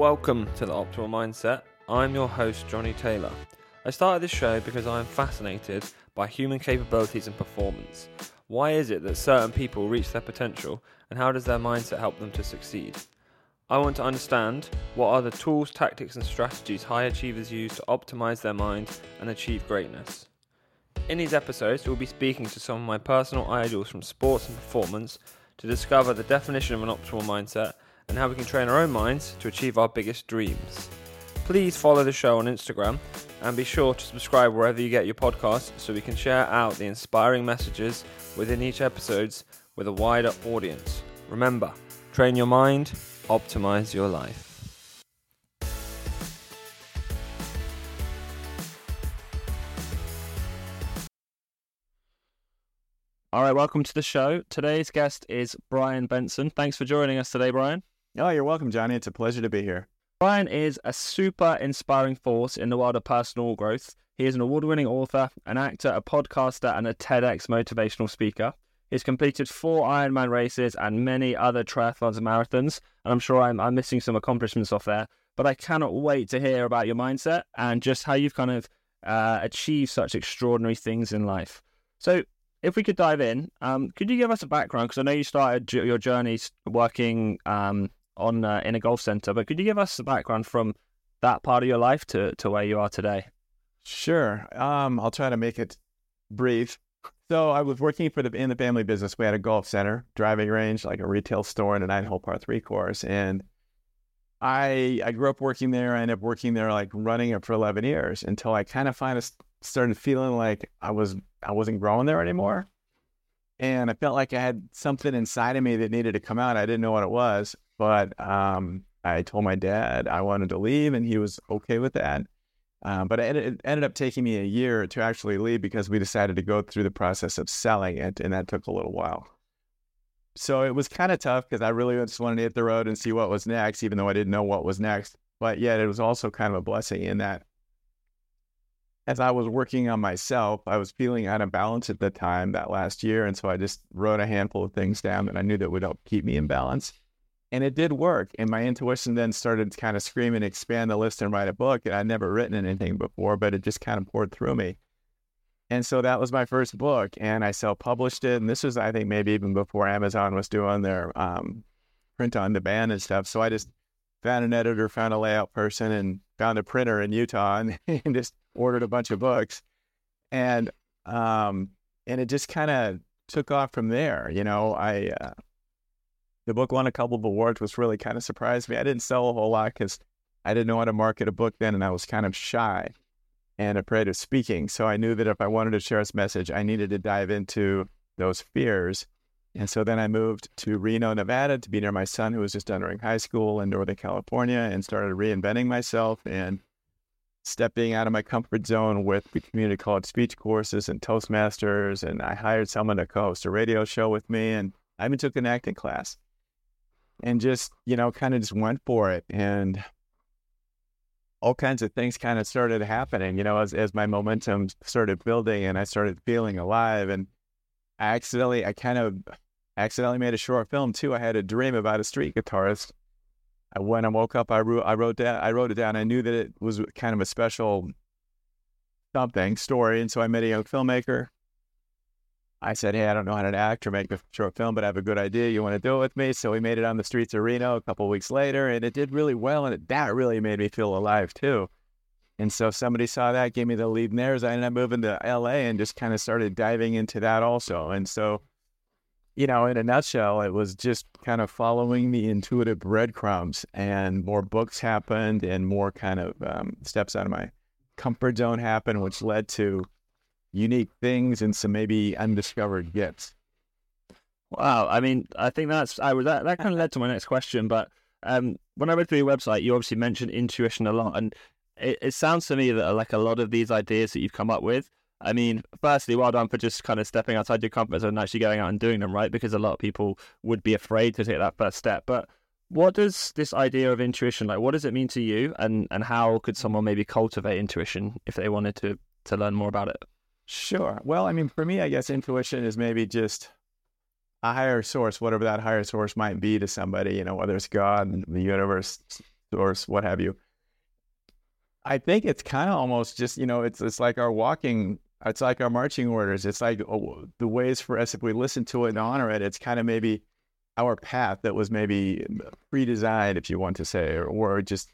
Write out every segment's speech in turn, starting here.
Welcome to the Optimal Mindset. I'm your host, Johnny Taylor. I started this show because I am fascinated by human capabilities and performance. Why is it that certain people reach their potential, and how does their mindset help them to succeed? I want to understand what are the tools, tactics, and strategies high achievers use to optimize their mind and achieve greatness. In these episodes, we'll be speaking to some of my personal idols from sports and performance to discover the definition of an optimal mindset and how we can train our own minds to achieve our biggest dreams. Please follow the show on Instagram and be sure to subscribe wherever you get your podcasts so we can share out the inspiring messages within each episodes with a wider audience. Remember, train your mind, optimize your life. All right, welcome to the show. Today's guest is Brian Benson. Thanks for joining us today, Brian. Oh, you're welcome, Johnny. It's a pleasure to be here. Brian is a super inspiring force in the world of personal growth. He is an award winning author, an actor, a podcaster, and a TEDx motivational speaker. He's completed four Ironman races and many other triathlons and marathons. And I'm sure I'm, I'm missing some accomplishments off there. But I cannot wait to hear about your mindset and just how you've kind of uh, achieved such extraordinary things in life. So, if we could dive in, um, could you give us a background? Because I know you started your journey working um, on uh, in a golf center, but could you give us the background from that part of your life to, to where you are today? Sure. Um, I'll try to make it brief. So I was working for the in the family business. We had a golf center, driving range, like a retail store, and a nine hole par three course. And I I grew up working there. I ended up working there, like running it for eleven years, until I kind of finally started feeling like I was I wasn't growing there anymore. And I felt like I had something inside of me that needed to come out. I didn't know what it was, but um, I told my dad I wanted to leave, and he was okay with that. Um, but it, it ended up taking me a year to actually leave because we decided to go through the process of selling it, and that took a little while. So it was kind of tough because I really just wanted to hit the road and see what was next, even though I didn't know what was next. But yet it was also kind of a blessing in that as I was working on myself, I was feeling out of balance at the time that last year. And so I just wrote a handful of things down that I knew that would help keep me in balance. And it did work. And my intuition then started to kind of scream and expand the list and write a book. And I'd never written anything before, but it just kind of poured through me. And so that was my first book. And I self published it. And this was, I think, maybe even before Amazon was doing their um, print on demand and stuff. So I just found an editor, found a layout person, and found a printer in Utah and, and just ordered a bunch of books. And um, and it just kind of took off from there. You know, I uh, the book won a couple of awards, which really kind of surprised me. I didn't sell a whole lot because I didn't know how to market a book then, and I was kind of shy and afraid of speaking. So I knew that if I wanted to share this message, I needed to dive into those fears. And so then I moved to Reno, Nevada to be near my son who was just entering high school in Northern California and started reinventing myself and stepping out of my comfort zone with community college speech courses and Toastmasters. And I hired someone to co host a radio show with me. And I even took an acting class and just, you know, kind of just went for it. And all kinds of things kind of started happening, you know, as, as my momentum started building and I started feeling alive. And I accidentally, I kind of accidentally made a short film too. I had a dream about a street guitarist when I woke up, I wrote, I wrote down, I wrote it down. I knew that it was kind of a special something story, and so I met a young filmmaker. I said, "Hey, I don't know how to act or make a short film, but I have a good idea. You want to do it with me?" So we made it on the streets of Reno a couple weeks later, and it did really well, and it, that really made me feel alive too. And so somebody saw that, gave me the lead in there. I ended up moving to LA and just kind of started diving into that also. And so you know, in a nutshell, it was just kind of following the intuitive breadcrumbs, and more books happened, and more kind of um, steps out of my comfort zone happened, which led to unique things and some maybe undiscovered gifts. Wow, I mean, I think that's I was that that kind of led to my next question, but um, when I read through your website, you obviously mentioned intuition a lot, and it, it sounds to me that like a lot of these ideas that you've come up with I mean, firstly, well done for just kind of stepping outside your comfort zone and actually going out and doing them, right? Because a lot of people would be afraid to take that first step. But what does this idea of intuition like? What does it mean to you, and and how could someone maybe cultivate intuition if they wanted to to learn more about it? Sure. Well, I mean, for me, I guess intuition is maybe just a higher source, whatever that higher source might be to somebody. You know, whether it's God, the universe, or what have you. I think it's kind of almost just you know it's it's like our walking it's like our marching orders it's like oh, the ways for us if we listen to it and honor it it's kind of maybe our path that was maybe pre-designed if you want to say or, or just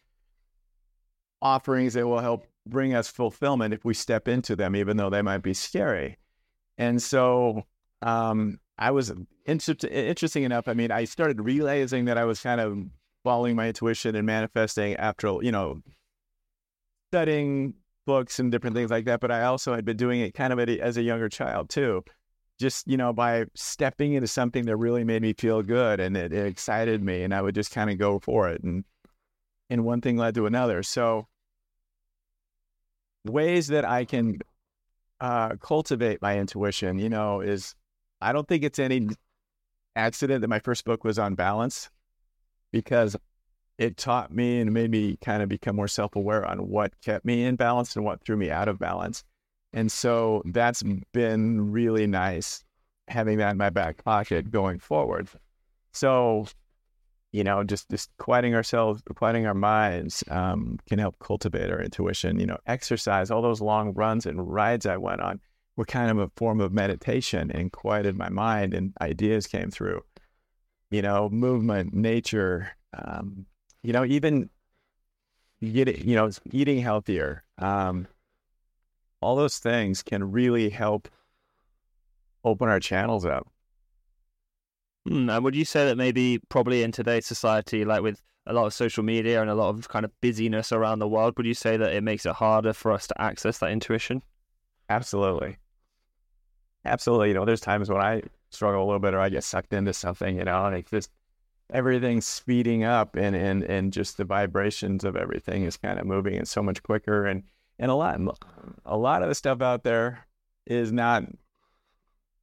offerings that will help bring us fulfillment if we step into them even though they might be scary and so um, I was inter- interesting enough I mean I started realizing that I was kind of following my intuition and manifesting after you know studying books and different things like that, but I also had been doing it kind of as a younger child too. Just, you know, by stepping into something that really made me feel good and it, it excited me and I would just kind of go for it. And, and one thing led to another. So ways that I can uh, cultivate my intuition, you know, is I don't think it's any accident that my first book was on balance because it taught me and made me kind of become more self aware on what kept me in balance and what threw me out of balance. And so that's been really nice having that in my back pocket going forward. So, you know, just just quieting ourselves, quieting our minds um, can help cultivate our intuition. You know, exercise, all those long runs and rides I went on were kind of a form of meditation and quieted my mind, and ideas came through. You know, movement, nature, um, you know, even get you know, eating healthier. Um, all those things can really help open our channels up. Mm, and would you say that maybe probably in today's society, like with a lot of social media and a lot of kind of busyness around the world, would you say that it makes it harder for us to access that intuition? Absolutely. Absolutely. You know, there's times when I struggle a little bit or I get sucked into something, you know, and it just everything's speeding up and and and just the vibrations of everything is kind of moving and so much quicker and and a lot a lot of the stuff out there is not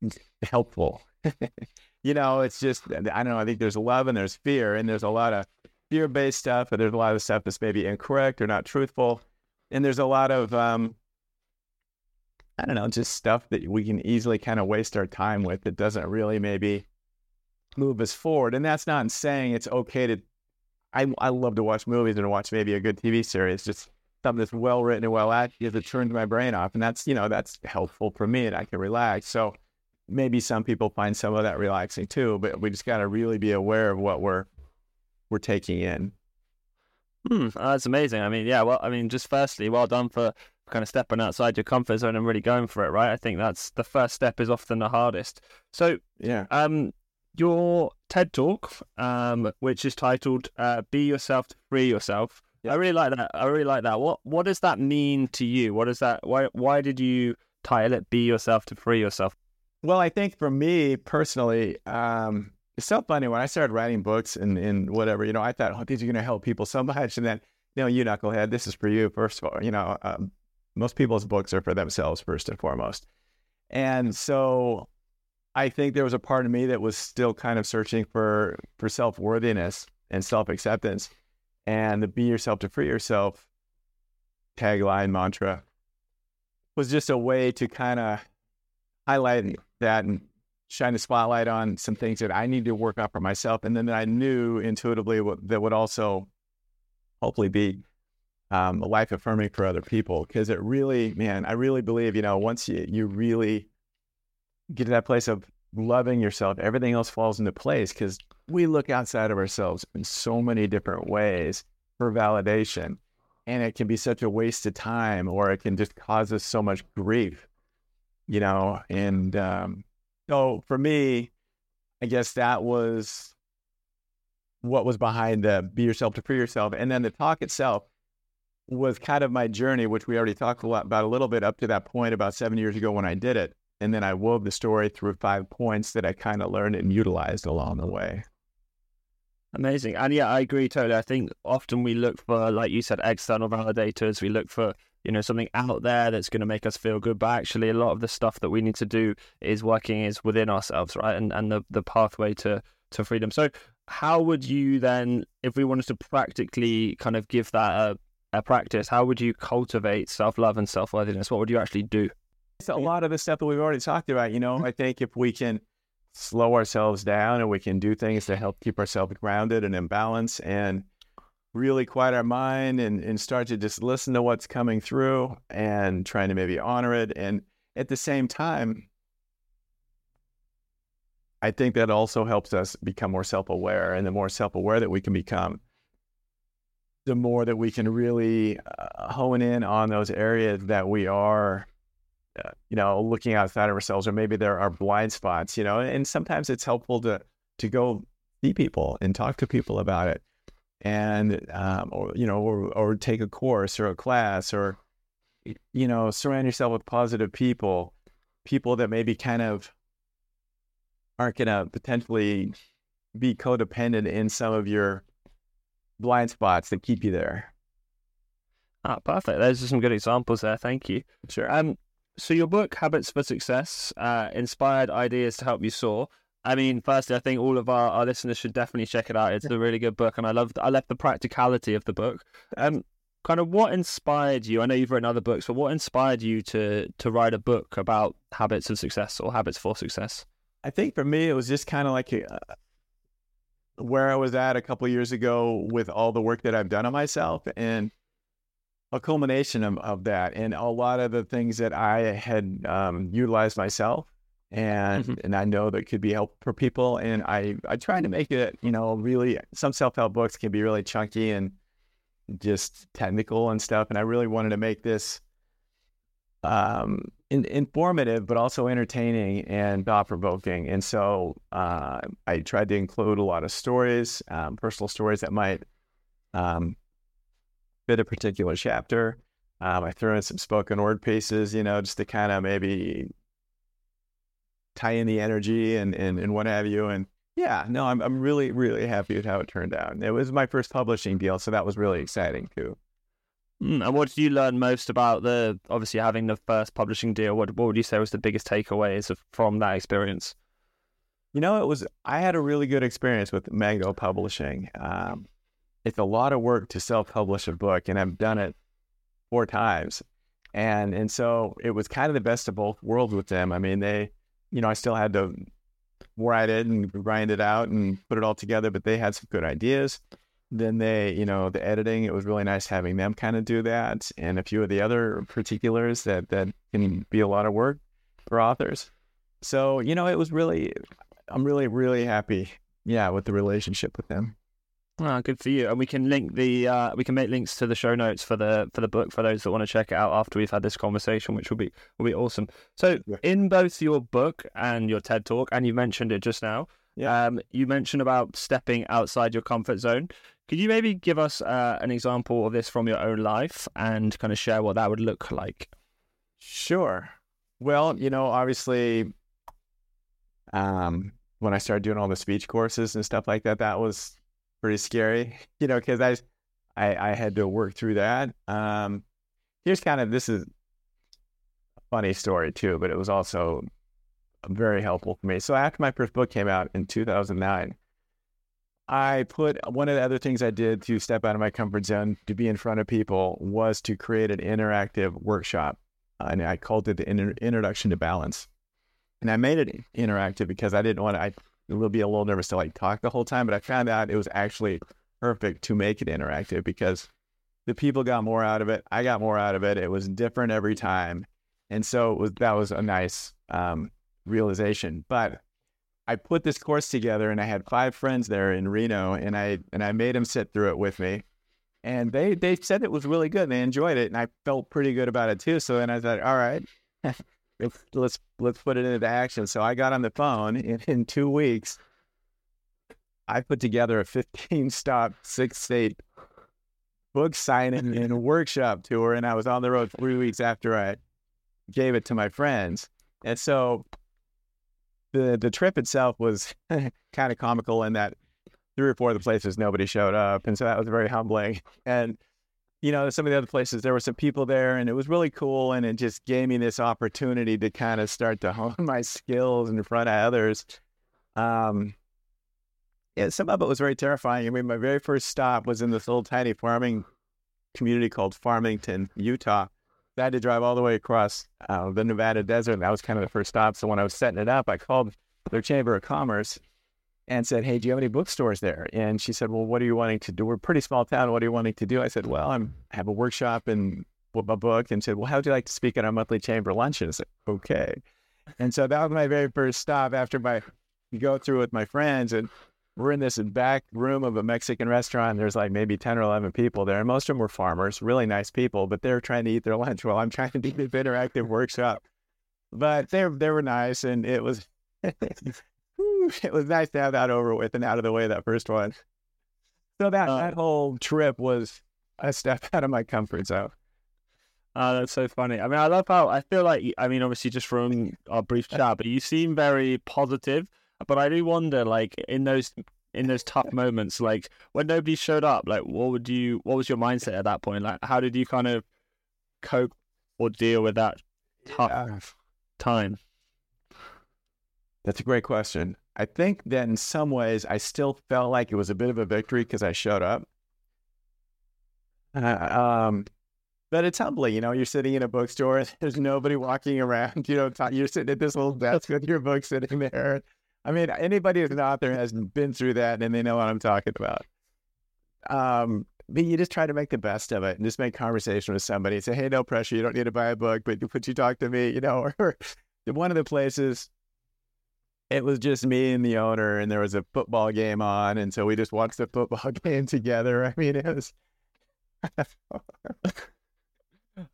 helpful you know it's just i don't know i think there's love and there's fear and there's a lot of fear-based stuff and there's a lot of stuff that's maybe incorrect or not truthful and there's a lot of um i don't know just stuff that we can easily kind of waste our time with that doesn't really maybe move us forward. And that's not saying it's okay to. I I love to watch movies and watch maybe a good TV series, just something that's well written and well acted that turns my brain off, and that's you know that's helpful for me, and I can relax. So maybe some people find some of that relaxing too, but we just got to really be aware of what we're we're taking in. Hmm, that's amazing. I mean, yeah. Well, I mean, just firstly, well done for kind of stepping outside your comfort zone and really going for it. Right. I think that's the first step is often the hardest. So yeah. Um, your TED talk, um, which is titled uh, "Be Yourself to Free Yourself." I really like that. I really like that. What What does that mean to you? What is that? Why Why did you title it "Be Yourself to Free Yourself"? Well, I think for me personally, um, it's so funny when I started writing books and, and whatever. You know, I thought, oh, these are going to help people so much, and then you know, you knucklehead, this is for you first of all. You know, um, most people's books are for themselves first and foremost, and so I think there was a part of me that was still kind of searching for for self worthiness and self acceptance, and the "Be Yourself to Free Yourself" tagline mantra was just a way to kind of highlight that and shine a spotlight on some things that I need to work on for myself, and then I knew intuitively what, that would also hopefully be um, life affirming for other people because it really, man, I really believe you know once you you really get to that place of loving yourself, everything else falls into place because we look outside of ourselves in so many different ways for validation. And it can be such a waste of time or it can just cause us so much grief, you know. And um, so for me, I guess that was what was behind the be yourself to free yourself. And then the talk itself was kind of my journey, which we already talked a lot about a little bit up to that point about seven years ago when I did it. And then I wove the story through five points that I kind of learned and utilized along the way. Amazing. And yeah, I agree totally. I think often we look for, like you said, external validators. We look for, you know, something out there that's going to make us feel good. But actually, a lot of the stuff that we need to do is working is within ourselves, right? And and the, the pathway to, to freedom. So, how would you then, if we wanted to practically kind of give that a, a practice, how would you cultivate self love and self worthiness? What would you actually do? It's a lot of the stuff that we've already talked about. You know, mm-hmm. I think if we can slow ourselves down and we can do things to help keep ourselves grounded and in balance and really quiet our mind and, and start to just listen to what's coming through and trying to maybe honor it. And at the same time, I think that also helps us become more self aware. And the more self aware that we can become, the more that we can really uh, hone in on those areas that we are, uh, you know, looking outside of ourselves, or maybe there are blind spots, you know. And sometimes it's helpful to to go see people and talk to people about it, and um, or you know, or or take a course or a class, or you know, surround yourself with positive people, people that maybe kind of aren't going to potentially be codependent in some of your blind spots that keep you there. Ah, perfect. Those are some good examples there. Thank you. Sure. Um, so your book, Habits for Success, uh, inspired ideas to help you soar. I mean, firstly, I think all of our, our listeners should definitely check it out. It's a really good book, and I love I love the practicality of the book. Um, kind of what inspired you? I know you've written other books, but what inspired you to to write a book about habits of success or habits for success? I think for me, it was just kind of like a, uh, where I was at a couple years ago with all the work that I've done on myself and a culmination of, of that and a lot of the things that I had um, utilized myself and mm-hmm. and I know that could be helpful for people and I I try to make it you know really some self-help books can be really chunky and just technical and stuff and I really wanted to make this um, in, informative, but also entertaining and thought provoking. And so uh, I tried to include a lot of stories, um, personal stories that might um, fit a particular chapter. Um, I threw in some spoken word pieces, you know, just to kind of maybe tie in the energy and, and, and what have you. And yeah, no, I'm, I'm really, really happy with how it turned out. It was my first publishing deal, so that was really exciting too. Mm, and what did you learn most about the obviously having the first publishing deal? What what would you say was the biggest takeaways from that experience? You know, it was I had a really good experience with Mango Publishing. Um, it's a lot of work to self-publish a book, and I've done it four times, and and so it was kind of the best of both worlds with them. I mean, they, you know, I still had to write it and grind it out and put it all together, but they had some good ideas then they, you know, the editing, it was really nice having them kind of do that and a few of the other particulars that, that can be a lot of work for authors. So, you know, it was really, I'm really, really happy, yeah, with the relationship with them. Ah, good for you. And we can link the uh, we can make links to the show notes for the for the book for those that want to check it out after we've had this conversation, which will be will be awesome. So yeah. in both your book and your TED talk, and you mentioned it just now, yeah. um, you mentioned about stepping outside your comfort zone. Could you maybe give us uh, an example of this from your own life and kind of share what that would look like? Sure. Well, you know, obviously, um, when I started doing all the speech courses and stuff like that, that was pretty scary, you know, because I, I, I had to work through that. Um, here's kind of this is a funny story too, but it was also very helpful for me. So after my first book came out in 2009, I put one of the other things I did to step out of my comfort zone to be in front of people was to create an interactive workshop. And I called it the inter- Introduction to Balance. And I made it interactive because I didn't want to, I will be a little nervous to like talk the whole time, but I found out it was actually perfect to make it interactive because the people got more out of it. I got more out of it. It was different every time. And so it was, that was a nice um, realization. But I put this course together and I had five friends there in Reno and I and I made them sit through it with me. And they they said it was really good and they enjoyed it and I felt pretty good about it too. So then I thought, all right, let's let's put it into action. So I got on the phone in, in two weeks. I put together a 15 stop, six state book signing and workshop tour. And I was on the road three weeks after I gave it to my friends. And so the the trip itself was kind of comical in that three or four of the places nobody showed up, and so that was very humbling. And you know, some of the other places there were some people there, and it was really cool, and it just gave me this opportunity to kind of start to hone my skills in front of others. Um, yeah, some of it was very terrifying. I mean, my very first stop was in this little tiny farming community called Farmington, Utah. I had to drive all the way across uh, the Nevada desert. And that was kind of the first stop. So when I was setting it up, I called their Chamber of Commerce and said, Hey, do you have any bookstores there? And she said, Well, what are you wanting to do? We're a pretty small town. What are you wanting to do? I said, Well, I'm I have a workshop and a book and said, Well, how would you like to speak at our monthly chamber luncheon? I said, Okay. And so that was my very first stop after my go through with my friends and we're in this back room of a Mexican restaurant. There's like maybe 10 or 11 people there. And most of them were farmers, really nice people, but they're trying to eat their lunch while I'm trying to do this interactive workshop. But they, they were nice. And it was, it was nice to have that over with and out of the way that first one. So that, uh, that whole trip was a step out of my comfort zone. Oh, that's so funny. I mean, I love how I feel like, I mean, obviously, just from our brief chat, but you seem very positive but I do wonder, like in those in those tough moments, like when nobody showed up, like what would you? What was your mindset at that point? Like, how did you kind of cope or deal with that tough yeah. time? That's a great question. I think that in some ways, I still felt like it was a bit of a victory because I showed up. Uh, um, but it's humbling, you know. You're sitting in a bookstore, there's nobody walking around. You know, you're sitting at this little desk with your book sitting there. I mean, anybody who's an author has been through that and they know what I'm talking about. Um, but you just try to make the best of it and just make conversation with somebody. Say, hey, no pressure. You don't need to buy a book, but would you talk to me? You know, or one of the places, it was just me and the owner, and there was a football game on, and so we just watched the football game together. I mean, it was.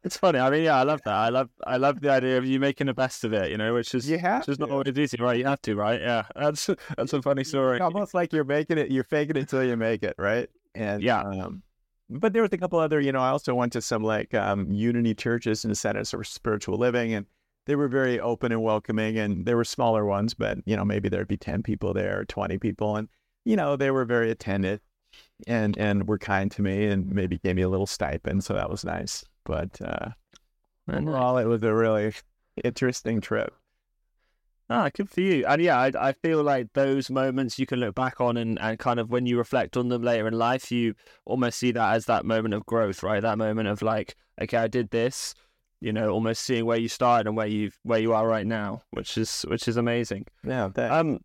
It's funny. I mean, yeah, I love that. I love, I love the idea of you making the best of it. You know, which is, you have which is not always easy, right? You have to, right? Yeah, that's that's a funny story. It's almost like you're making it, you're faking it until you make it, right? And yeah. Um, but there was a couple other, you know, I also went to some like um, Unity churches and centers for spiritual living, and they were very open and welcoming. And there were smaller ones, but you know, maybe there'd be ten people there or twenty people, and you know, they were very attentive and and were kind to me and maybe gave me a little stipend, so that was nice. But uh, overall, it was a really interesting trip. Ah, good for you. And yeah, I, I feel like those moments you can look back on and, and kind of when you reflect on them later in life, you almost see that as that moment of growth, right? That moment of like, okay, I did this, you know, almost seeing where you started and where you where you are right now, which is which is amazing. Yeah. That... Um.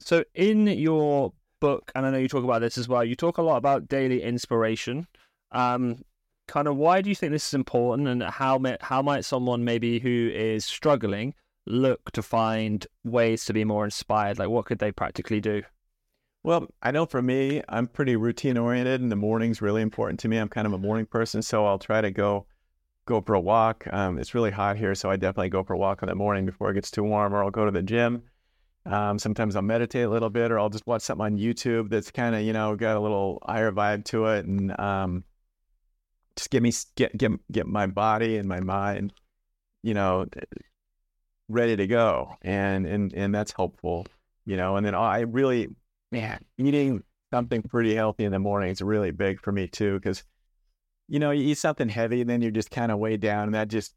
So in your book, and I know you talk about this as well. You talk a lot about daily inspiration. Um, kind of why do you think this is important, and how may, how might someone maybe who is struggling look to find ways to be more inspired? Like, what could they practically do? Well, I know for me, I'm pretty routine oriented, and the morning's really important to me. I'm kind of a morning person, so I'll try to go go for a walk. Um, it's really hot here, so I definitely go for a walk in the morning before it gets too warm, or I'll go to the gym. Um, sometimes I'll meditate a little bit, or I'll just watch something on YouTube that's kind of you know got a little higher vibe to it, and um, just get me get get get my body and my mind, you know, ready to go, and and and that's helpful, you know. And then I really, man, eating something pretty healthy in the morning is really big for me too, because you know you eat something heavy, and then you're just kind of way down, and that just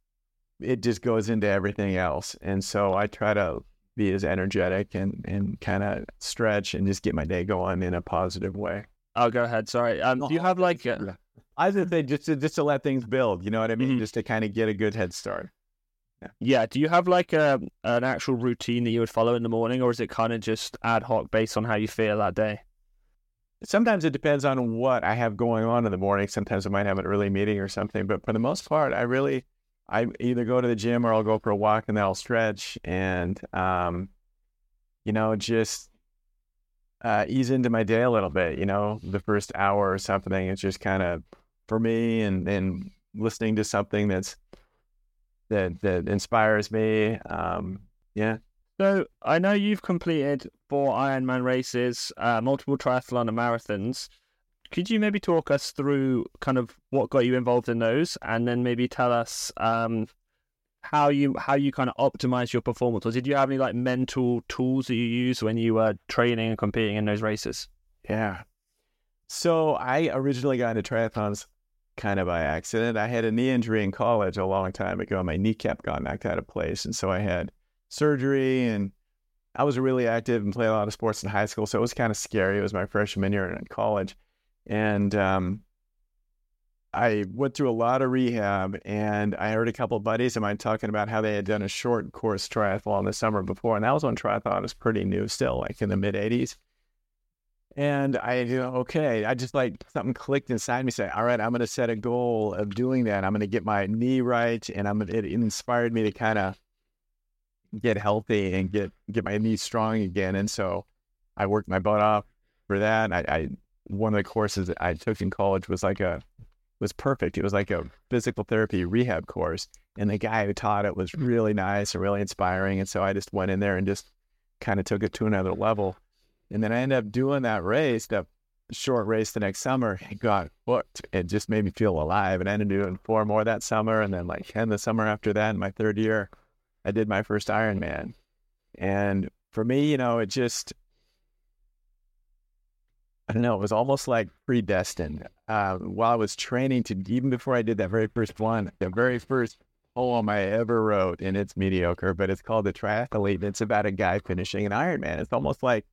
it just goes into everything else. And so I try to be as energetic and and kind of stretch and just get my day going in a positive way. I'll go ahead. Sorry. Um, do you have like a... I would say just to, just to let things build. You know what I mean? Mm-hmm. Just to kind of get a good head start. Yeah. yeah. Do you have like a an actual routine that you would follow in the morning, or is it kind of just ad hoc based on how you feel that day? Sometimes it depends on what I have going on in the morning. Sometimes I might have an early meeting or something, but for the most part, I really I either go to the gym or I'll go for a walk and then I'll stretch and, um, you know, just uh, ease into my day a little bit. You know, the first hour or something, it's just kind of for me and and listening to something that's that that inspires me. Um, yeah. So I know you've completed four Ironman races, uh, multiple triathlon and marathons. Could you maybe talk us through kind of what got you involved in those, and then maybe tell us um, how you how you kind of optimize your performance, or did you have any like mental tools that you use when you were training and competing in those races? Yeah. So I originally got into triathlons kind of by accident. I had a knee injury in college a long time ago. And my kneecap got knocked out of place, and so I had surgery and I was really active and played a lot of sports in high school, so it was kind of scary. It was my freshman year in college, and um, I went through a lot of rehab, and I heard a couple of buddies of mine talking about how they had done a short course triathlon the summer before, and that was when triathlon was pretty new still, like in the mid '80s. And I, you know, okay, I just like something clicked inside me. Say, all right, I'm going to set a goal of doing that. I'm going to get my knee right, and I'm. It inspired me to kind of get healthy and get get my knees strong again. And so, I worked my butt off for that. I, I one of the courses I took in college was like a was perfect. It was like a physical therapy rehab course, and the guy who taught it was really nice and really inspiring. And so I just went in there and just kind of took it to another level. And then I ended up doing that race, that short race the next summer. and got booked. It just made me feel alive. And I ended up doing four more that summer, and then like ten the summer after that. In my third year, I did my first Ironman. And for me, you know, it just I don't know, it was almost like predestined. Uh, while I was training to, even before I did that very first one, the very first poem I ever wrote, and it's mediocre, but it's called The Triathlete. It's about a guy finishing an Ironman. It's almost like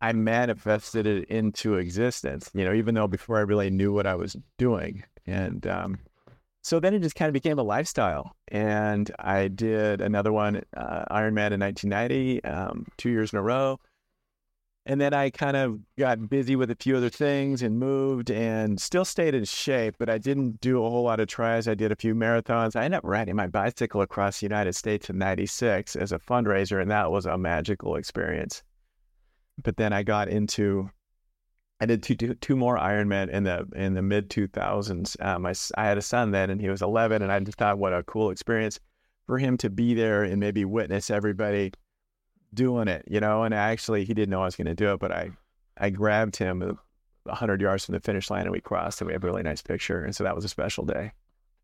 I manifested it into existence, you know, even though before I really knew what I was doing. And um, so then it just kind of became a lifestyle. And I did another one, uh, Ironman in 1990, um, two years in a row. And then I kind of got busy with a few other things and moved and still stayed in shape, but I didn't do a whole lot of tries. I did a few marathons. I ended up riding my bicycle across the United States in 96 as a fundraiser, and that was a magical experience. But then I got into, I did two, two, two more Ironman in the in the mid 2000s. Um, I, I had a son then, and he was 11, and I just thought what a cool experience for him to be there and maybe witness everybody doing it, you know. And I actually, he didn't know I was going to do it, but I, I grabbed him a hundred yards from the finish line, and we crossed, and we have a really nice picture. And so that was a special day.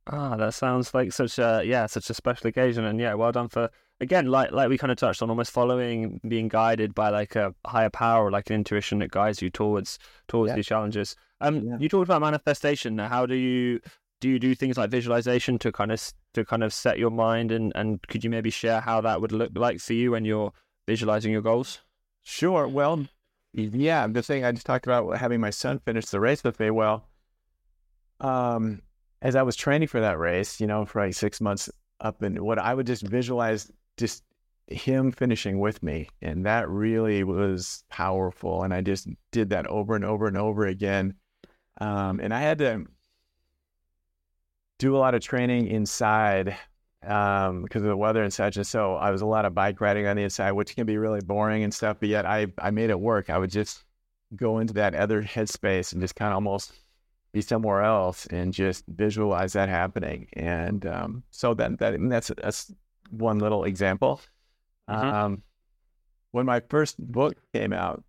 Ah, that sounds like such a yeah, such a special occasion, and yeah, well done for again, like like we kind of touched on, almost following, being guided by like a higher power, like an intuition that guides you towards towards yeah. these challenges. Um, yeah. you talked about manifestation. How do you do you do things like visualization to kind of to kind of set your mind and and could you maybe share how that would look like for you when you're visualizing your goals? Sure. Well, yeah, the thing I just talked about having my son finish the race with me. Well, um, as I was training for that race, you know, for like six months up, and what I would just visualize just him finishing with me, and that really was powerful. And I just did that over and over and over again. Um, and I had to do a lot of training inside um, because of the weather and such. And so I was a lot of bike riding on the inside, which can be really boring and stuff. But yet I, I made it work. I would just go into that other headspace and just kind of almost be somewhere else and just visualize that happening. And um, so that, that that's that's one little example. Mm-hmm. Um, when my first book came out,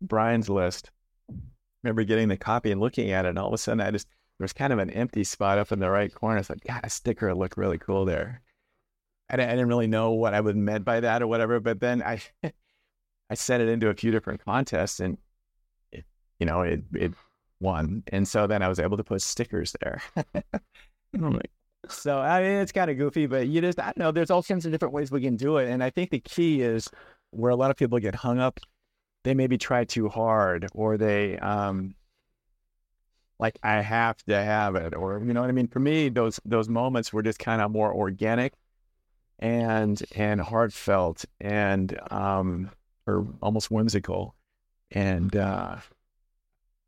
Brian's List, I remember getting the copy and looking at it, and all of a sudden I just there was kind of an empty spot up in the right corner. I thought, God, a sticker would look really cool there. I didn't, I didn't really know what I was meant by that or whatever, but then I I sent it into a few different contests and it, you know, it it won. And so then I was able to put stickers there. oh so I mean, it's kind of goofy, but you just I know. There's all kinds of different ways we can do it, and I think the key is where a lot of people get hung up. They maybe try too hard, or they um, like I have to have it, or you know what I mean. For me, those those moments were just kind of more organic and and heartfelt and um or almost whimsical, and uh,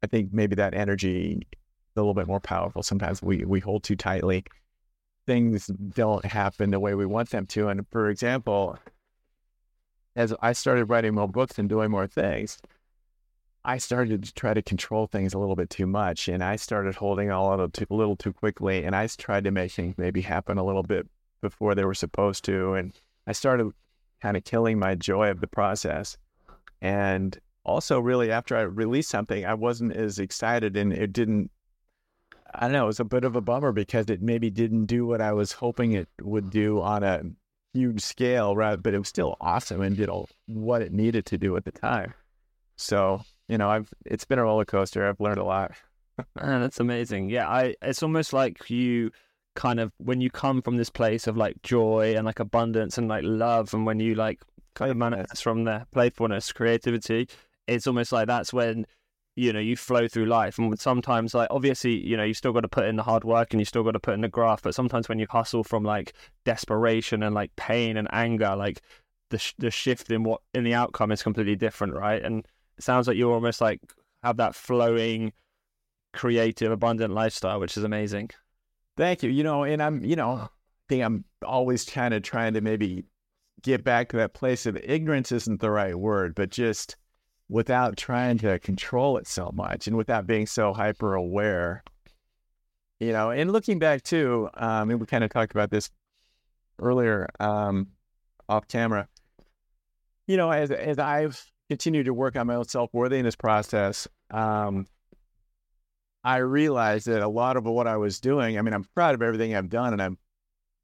I think maybe that energy a little bit more powerful. Sometimes we we hold too tightly. Things don't happen the way we want them to. And for example, as I started writing more books and doing more things, I started to try to control things a little bit too much, and I started holding all of it a little too quickly, and I tried to make things maybe happen a little bit before they were supposed to, and I started kind of killing my joy of the process. And also, really, after I released something, I wasn't as excited, and it didn't. I don't know. It was a bit of a bummer because it maybe didn't do what I was hoping it would do on a huge scale, right? But it was still awesome and did all, what it needed to do at the time. So you know, I've it's been a roller coaster. I've learned a lot. Man, ah, that's amazing. Yeah, I it's almost like you kind of when you come from this place of like joy and like abundance and like love and when you like kind of manifest from the playfulness, creativity, it's almost like that's when you know you flow through life and sometimes like obviously you know you've still got to put in the hard work and you still got to put in the graft but sometimes when you hustle from like desperation and like pain and anger like the sh- the shift in what in the outcome is completely different right and it sounds like you almost like have that flowing, creative, abundant lifestyle, which is amazing. Thank you. You know, and I'm, you know, I think I'm always kind of trying to maybe get back to that place of ignorance isn't the right word, but just without trying to control it so much and without being so hyper aware. You know, and looking back too, um, and we kind of talked about this earlier um, off camera. You know, as as I've continued to work on my own self worthiness process, um, I realized that a lot of what I was doing. I mean, I'm proud of everything I've done, and I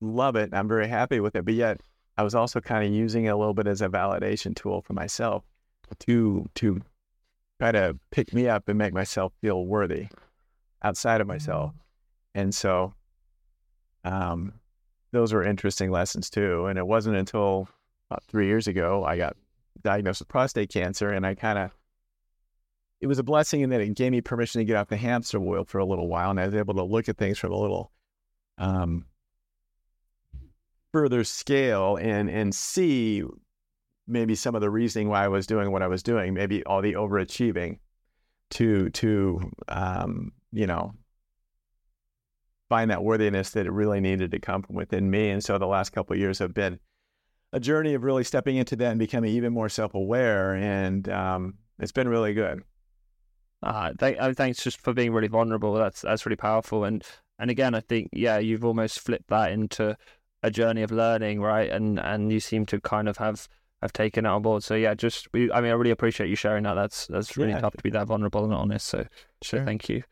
love it. and I'm very happy with it. But yet, I was also kind of using it a little bit as a validation tool for myself to to try to pick me up and make myself feel worthy outside of myself. And so, um, those were interesting lessons too. And it wasn't until about three years ago I got diagnosed with prostate cancer, and I kind of it was a blessing in that it gave me permission to get off the hamster wheel for a little while, and I was able to look at things from a little um, further scale and and see maybe some of the reasoning why I was doing what I was doing, maybe all the overachieving to to um, you know find that worthiness that it really needed to come from within me. And so the last couple of years have been a journey of really stepping into that and becoming even more self aware, and um, it's been really good. Uh, th- uh, thanks just for being really vulnerable. That's that's really powerful. And and again, I think yeah, you've almost flipped that into a journey of learning, right? And and you seem to kind of have have taken it on board. So yeah, just we, I mean, I really appreciate you sharing that. That's that's really yeah. tough to be that vulnerable and honest. So sure. so thank you.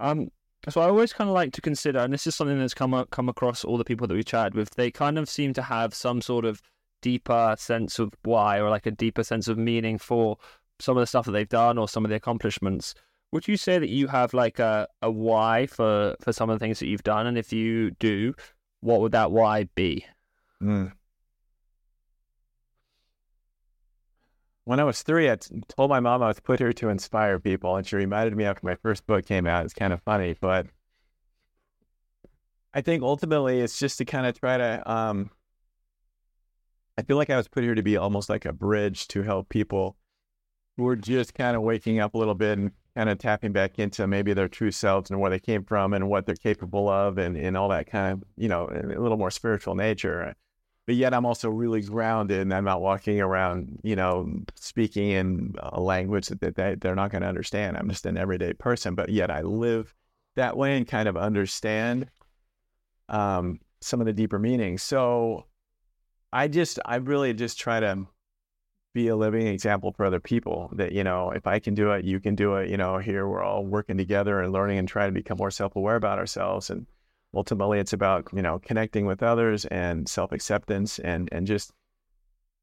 Um, so I always kind of like to consider, and this is something that's come up, come across all the people that we chatted with. They kind of seem to have some sort of deeper sense of why, or like a deeper sense of meaning for some of the stuff that they've done or some of the accomplishments. Would you say that you have like a, a why for for some of the things that you've done? And if you do, what would that why be? Mm. When I was three, I told my mom I was put here to inspire people, and she reminded me after my first book came out. It's kind of funny, but I think ultimately it's just to kind of try to. Um, I feel like I was put here to be almost like a bridge to help people who are just kind of waking up a little bit and kind of tapping back into maybe their true selves and where they came from and what they're capable of and, and all that kind of, you know, a little more spiritual nature but yet I'm also really grounded and I'm not walking around, you know, speaking in a language that they, they're not going to understand. I'm just an everyday person, but yet I live that way and kind of understand um, some of the deeper meanings. So I just, I really just try to be a living example for other people that, you know, if I can do it, you can do it. You know, here we're all working together and learning and trying to become more self aware about ourselves. And, ultimately it's about you know connecting with others and self-acceptance and and just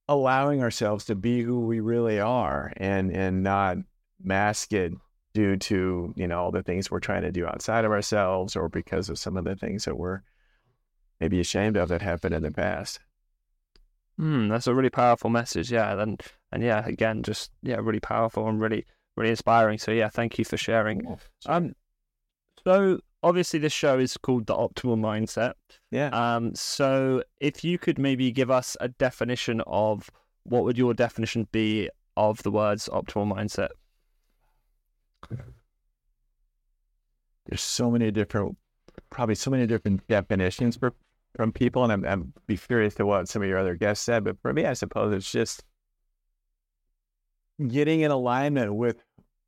allowing ourselves to be who we really are and and not mask it due to you know all the things we're trying to do outside of ourselves or because of some of the things that we're maybe ashamed of that happened in the past. Hmm, that's a really powerful message yeah and and yeah again just yeah really powerful and really really inspiring so yeah thank you for sharing. Um so obviously this show is called the optimal mindset. Yeah. Um. So if you could maybe give us a definition of what would your definition be of the words optimal mindset? There's so many different, probably so many different definitions for from people, and I'm, I'm be curious to what some of your other guests said. But for me, I suppose it's just getting in alignment with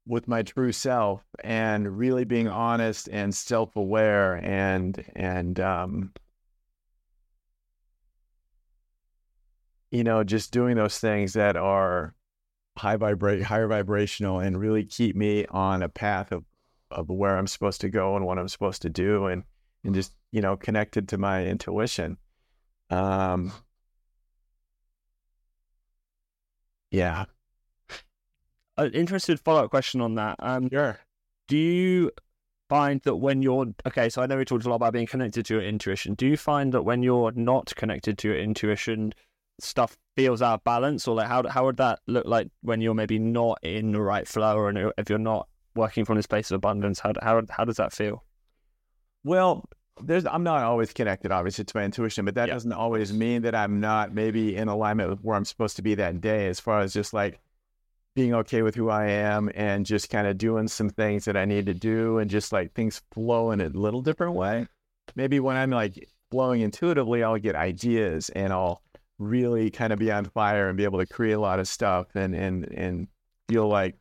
with my true self and really being honest and self-aware and and um, you know just doing those things that are high vibrate higher vibrational and really keep me on a path of of where I'm supposed to go and what I'm supposed to do and and just you know connected to my intuition. Um yeah an interested follow up question on that. Um, sure. Do you find that when you're okay? So I know we talked a lot about being connected to your intuition. Do you find that when you're not connected to your intuition, stuff feels out of balance, or like how how would that look like when you're maybe not in the right flow, or if you're not working from this place of abundance? How how how does that feel? Well, there's I'm not always connected, obviously, to my intuition, but that doesn't always mean that I'm not maybe in alignment with where I'm supposed to be that day, as far as just like being okay with who I am and just kind of doing some things that I need to do and just like things flow in a little different way. Maybe when I'm like flowing intuitively, I'll get ideas and I'll really kind of be on fire and be able to create a lot of stuff and and and feel like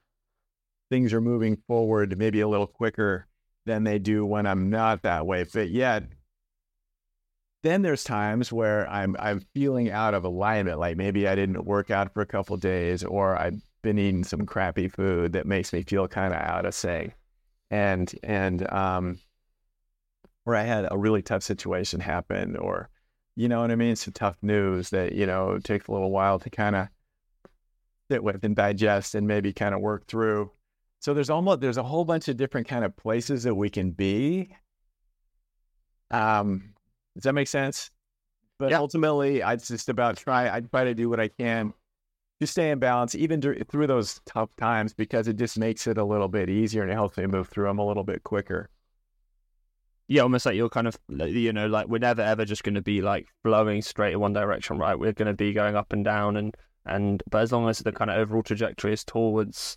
things are moving forward maybe a little quicker than they do when I'm not that way. But yet then there's times where I'm I'm feeling out of alignment. Like maybe I didn't work out for a couple days or I've been eating some crappy food that makes me feel kind of out of sync. And and um or I had a really tough situation happen or you know what I mean? Some tough news that, you know, takes a little while to kind of sit with and digest and maybe kind of work through. So there's almost there's a whole bunch of different kind of places that we can be. Um, does that make sense? But Yeah. ultimately, I just about try. I try to do what I can to stay in balance, even through those tough times, because it just makes it a little bit easier and it helps me move through them a little bit quicker. yeah, almost like you're kind of, you know, like we're never ever just going to be like flowing straight in one direction, right? We're going to be going up and down, and and but as long as the kind of overall trajectory is towards,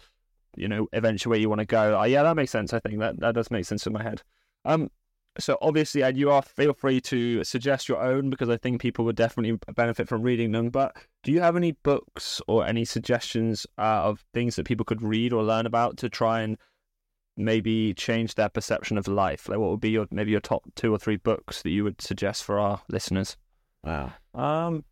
you know, eventually where you want to go. Uh, yeah, that makes sense. I think that that does make sense in my head. Um, so obviously, and you are feel free to suggest your own because I think people would definitely benefit from reading them. But do you have any books or any suggestions uh, of things that people could read or learn about to try and maybe change their perception of life? Like, what would be your maybe your top two or three books that you would suggest for our listeners? Wow. Um,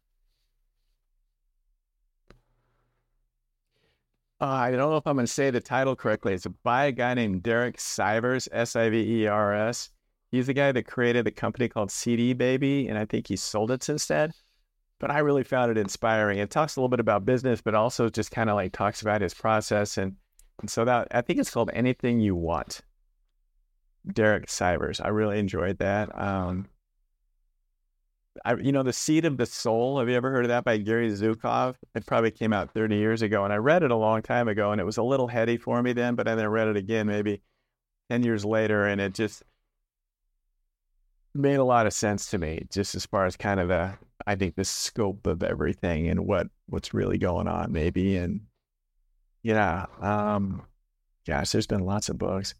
uh, I don't know if I'm going to say the title correctly. It's by a guy named Derek Sivers, S I V E R S. He's the guy that created the company called CD Baby, and I think he sold it then. But I really found it inspiring. It talks a little bit about business, but also just kind of like talks about his process. And, and so that I think it's called Anything You Want. Derek Sivers. I really enjoyed that. Um, I, you know, The Seat of the Soul. Have you ever heard of that by Gary Zukav? It probably came out 30 years ago, and I read it a long time ago, and it was a little heady for me then, but then I read it again maybe 10 years later, and it just made a lot of sense to me, just as far as kind of the, I think, the scope of everything and what what's really going on, maybe. And yeah, um, gosh, there's been lots of books.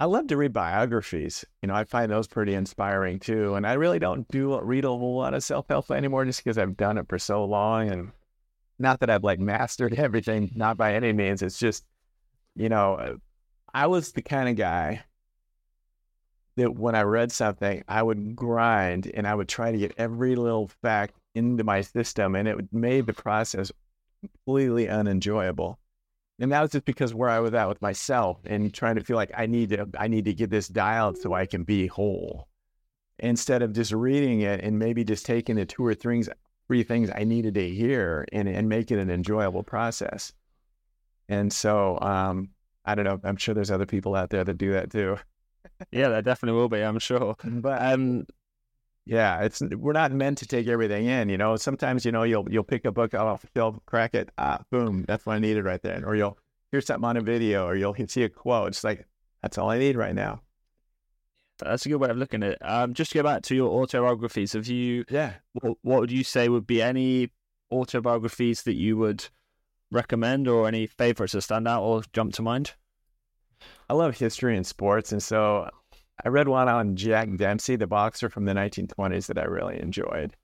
I love to read biographies. You know, I find those pretty inspiring too. And I really don't do read a whole lot of self help anymore, just because I've done it for so long. And not that I've like mastered everything, not by any means. It's just, you know, I was the kind of guy that when I read something, I would grind and I would try to get every little fact into my system, and it made the process completely unenjoyable and that was just because where I was at with myself and trying to feel like I need to I need to get this dialed so I can be whole. Instead of just reading it and maybe just taking the two or three things three things I needed to hear and and make it an enjoyable process. And so um I don't know, I'm sure there's other people out there that do that too. Yeah, there definitely will be. I'm sure. But Um, yeah, it's we're not meant to take everything in. You know, sometimes you know you'll you'll pick a book off the shelf, crack it, ah, boom, that's what I needed right there. Or you'll hear something on a video, or you'll see a quote. It's like that's all I need right now. that's a good way of looking at it. Um, just to go back to your autobiographies, have you? Yeah. What, what would you say would be any autobiographies that you would recommend, or any favorites that stand out or jump to mind? I love history and sports, and so I read one on Jack Dempsey, the boxer from the 1920s, that I really enjoyed.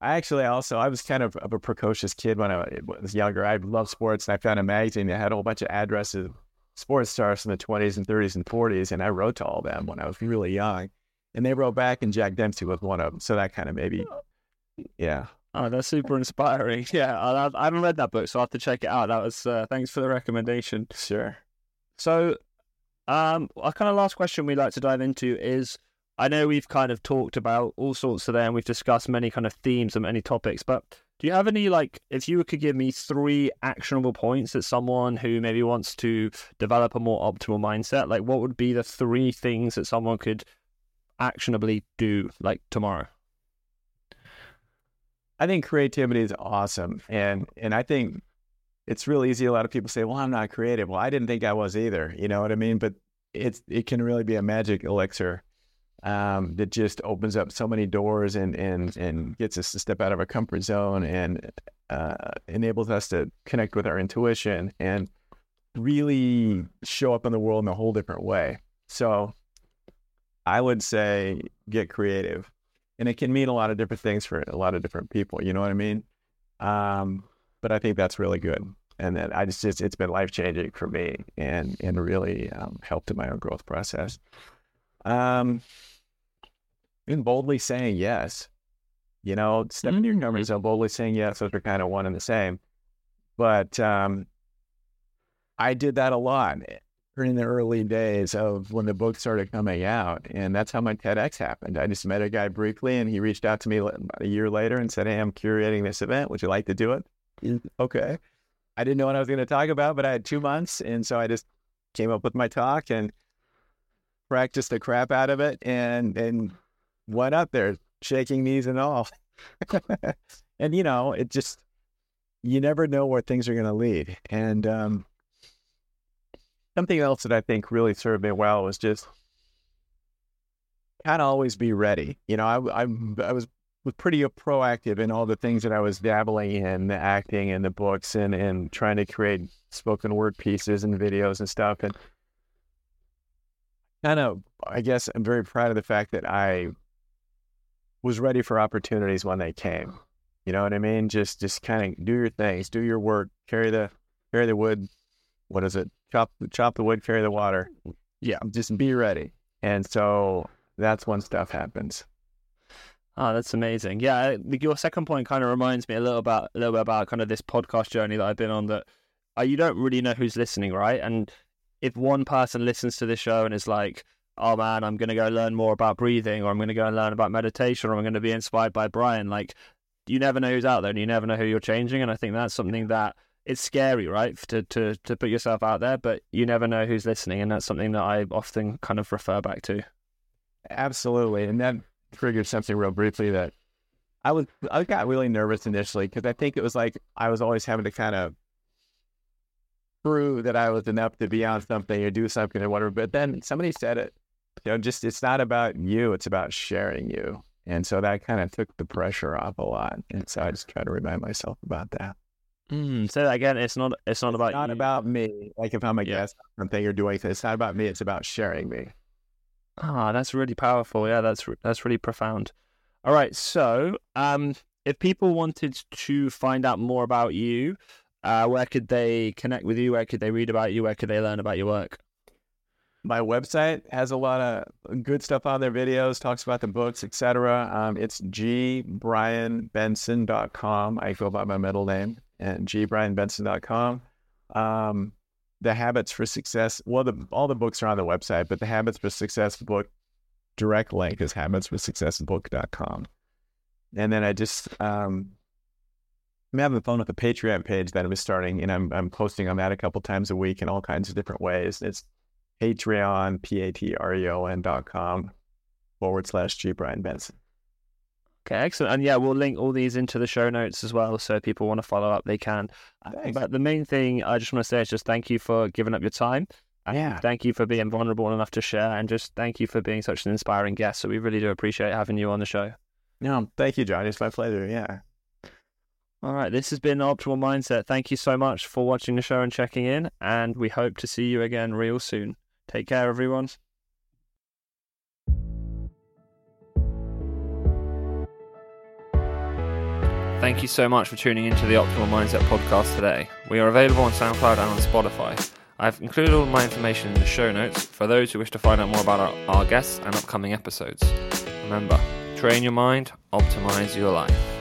I actually also I was kind of, of a precocious kid when I was younger. I loved sports, and I found a magazine that had a whole bunch of addresses, of sports stars from the 20s and 30s and 40s, and I wrote to all of them when I was really young. And they wrote back, and Jack Dempsey was one of them. So that kind of maybe, yeah. Oh, that's super inspiring. Yeah, I, I haven't read that book, so I have to check it out. That was uh, thanks for the recommendation. Sure. So, um, our kind of last question we like to dive into is I know we've kind of talked about all sorts today and we've discussed many kind of themes and many topics, but do you have any, like, if you could give me three actionable points that someone who maybe wants to develop a more optimal mindset, like, what would be the three things that someone could actionably do, like, tomorrow? I think creativity is awesome, and and I think it's real easy. A lot of people say, "Well, I'm not creative." Well, I didn't think I was either. You know what I mean? But it's it can really be a magic elixir. um, that just opens up so many doors and and and gets us to step out of our comfort zone and uh, enables us to connect with our intuition and really show up in the world in a whole different way. So I would say get creative. And it can mean a lot of different things for a lot of different people. You know what I mean? Um, but I think that's really good. And then I just, it's, it's been life changing for me and, and really um, helped in my own growth process. Um, and boldly saying yes, you know, stepping mm-hmm. your comfort zone, boldly saying yes, those are kind of one and the same. But um, I did that a lot in the early days of when the book started coming out. And that's how my TEDx happened. I just met a guy briefly and he reached out to me about a year later and said, Hey, I'm curating this event. Would you like to do it? Okay. I didn't know what I was going to talk about, but I had two months. And so I just came up with my talk and practiced the crap out of it and, and went up there shaking knees and all. and, you know, it just, you never know where things are going to lead. And, um, something else that I think really served me well was just kind of always be ready. You know, I, I, I was was pretty uh, proactive in all the things that I was dabbling in, the acting and the books and, and trying to create spoken word pieces and videos and stuff. And kind of, I guess I'm very proud of the fact that I was ready for opportunities when they came. You know what I mean? Just, just kind of do your things, do your work, carry the, carry the wood. What is it? chop chop the wood, carry the water. Yeah, just be ready. And so that's when stuff happens. Oh, that's amazing. Yeah, your second point kind of reminds me a little about a little bit about kind of this podcast journey that I've been on. That uh, you don't really know who's listening, right? And if one person listens to this show and is like, "Oh man, I'm going to go learn more about breathing, or I'm going to go and learn about meditation, or I'm going to be inspired by Brian," like you never know who's out there, and you never know who you're changing. And I think that's something that it's scary, right, to, to to put yourself out there, but you never know who's listening, and that's something that I often kind of refer back to. Absolutely, and that triggered something real briefly that I was I got really nervous initially because I think it was like I was always having to kind of prove that I was enough to be on something or do something or whatever. But then somebody said it, you know, just it's not about you; it's about sharing you, and so that kind of took the pressure off a lot. And so I just try to remind myself about that. Mm, say that again. It's not. It's not about. It's not you. about me. Like if I'm a yeah. guest, something you're doing. It's not about me. It's about sharing me. Ah, that's really powerful. Yeah, that's that's really profound. All right. So, um, if people wanted to find out more about you, uh, where could they connect with you? Where could they read about you? Where could they learn about your work? My website has a lot of good stuff on their videos, talks about the books, etc. Um, it's gbrianbenson.com. I go by my middle name and gbrianbenson.com. Um, the Habits for Success, well, the, all the books are on the website, but the Habits for Success book direct link is habitsforsuccessbook.com. And then I just, um, I'm having fun with the Patreon page that I'm starting, and I'm, I'm posting on that a couple times a week in all kinds of different ways. It's Patreon, P A T R E O N dot com forward slash G Brian Benson. Okay, excellent. And yeah, we'll link all these into the show notes as well. So people want to follow up, they can. Uh, Thanks. But the main thing I just want to say is just thank you for giving up your time. Yeah. Thank you for being vulnerable enough to share and just thank you for being such an inspiring guest. So we really do appreciate having you on the show. No, thank you, John. It's my pleasure. Yeah. All right. This has been Optimal Mindset. Thank you so much for watching the show and checking in. And we hope to see you again real soon. Take care, everyone. Thank you so much for tuning into the Optimal Mindset podcast today. We are available on SoundCloud and on Spotify. I've included all my information in the show notes for those who wish to find out more about our, our guests and upcoming episodes. Remember, train your mind, optimize your life.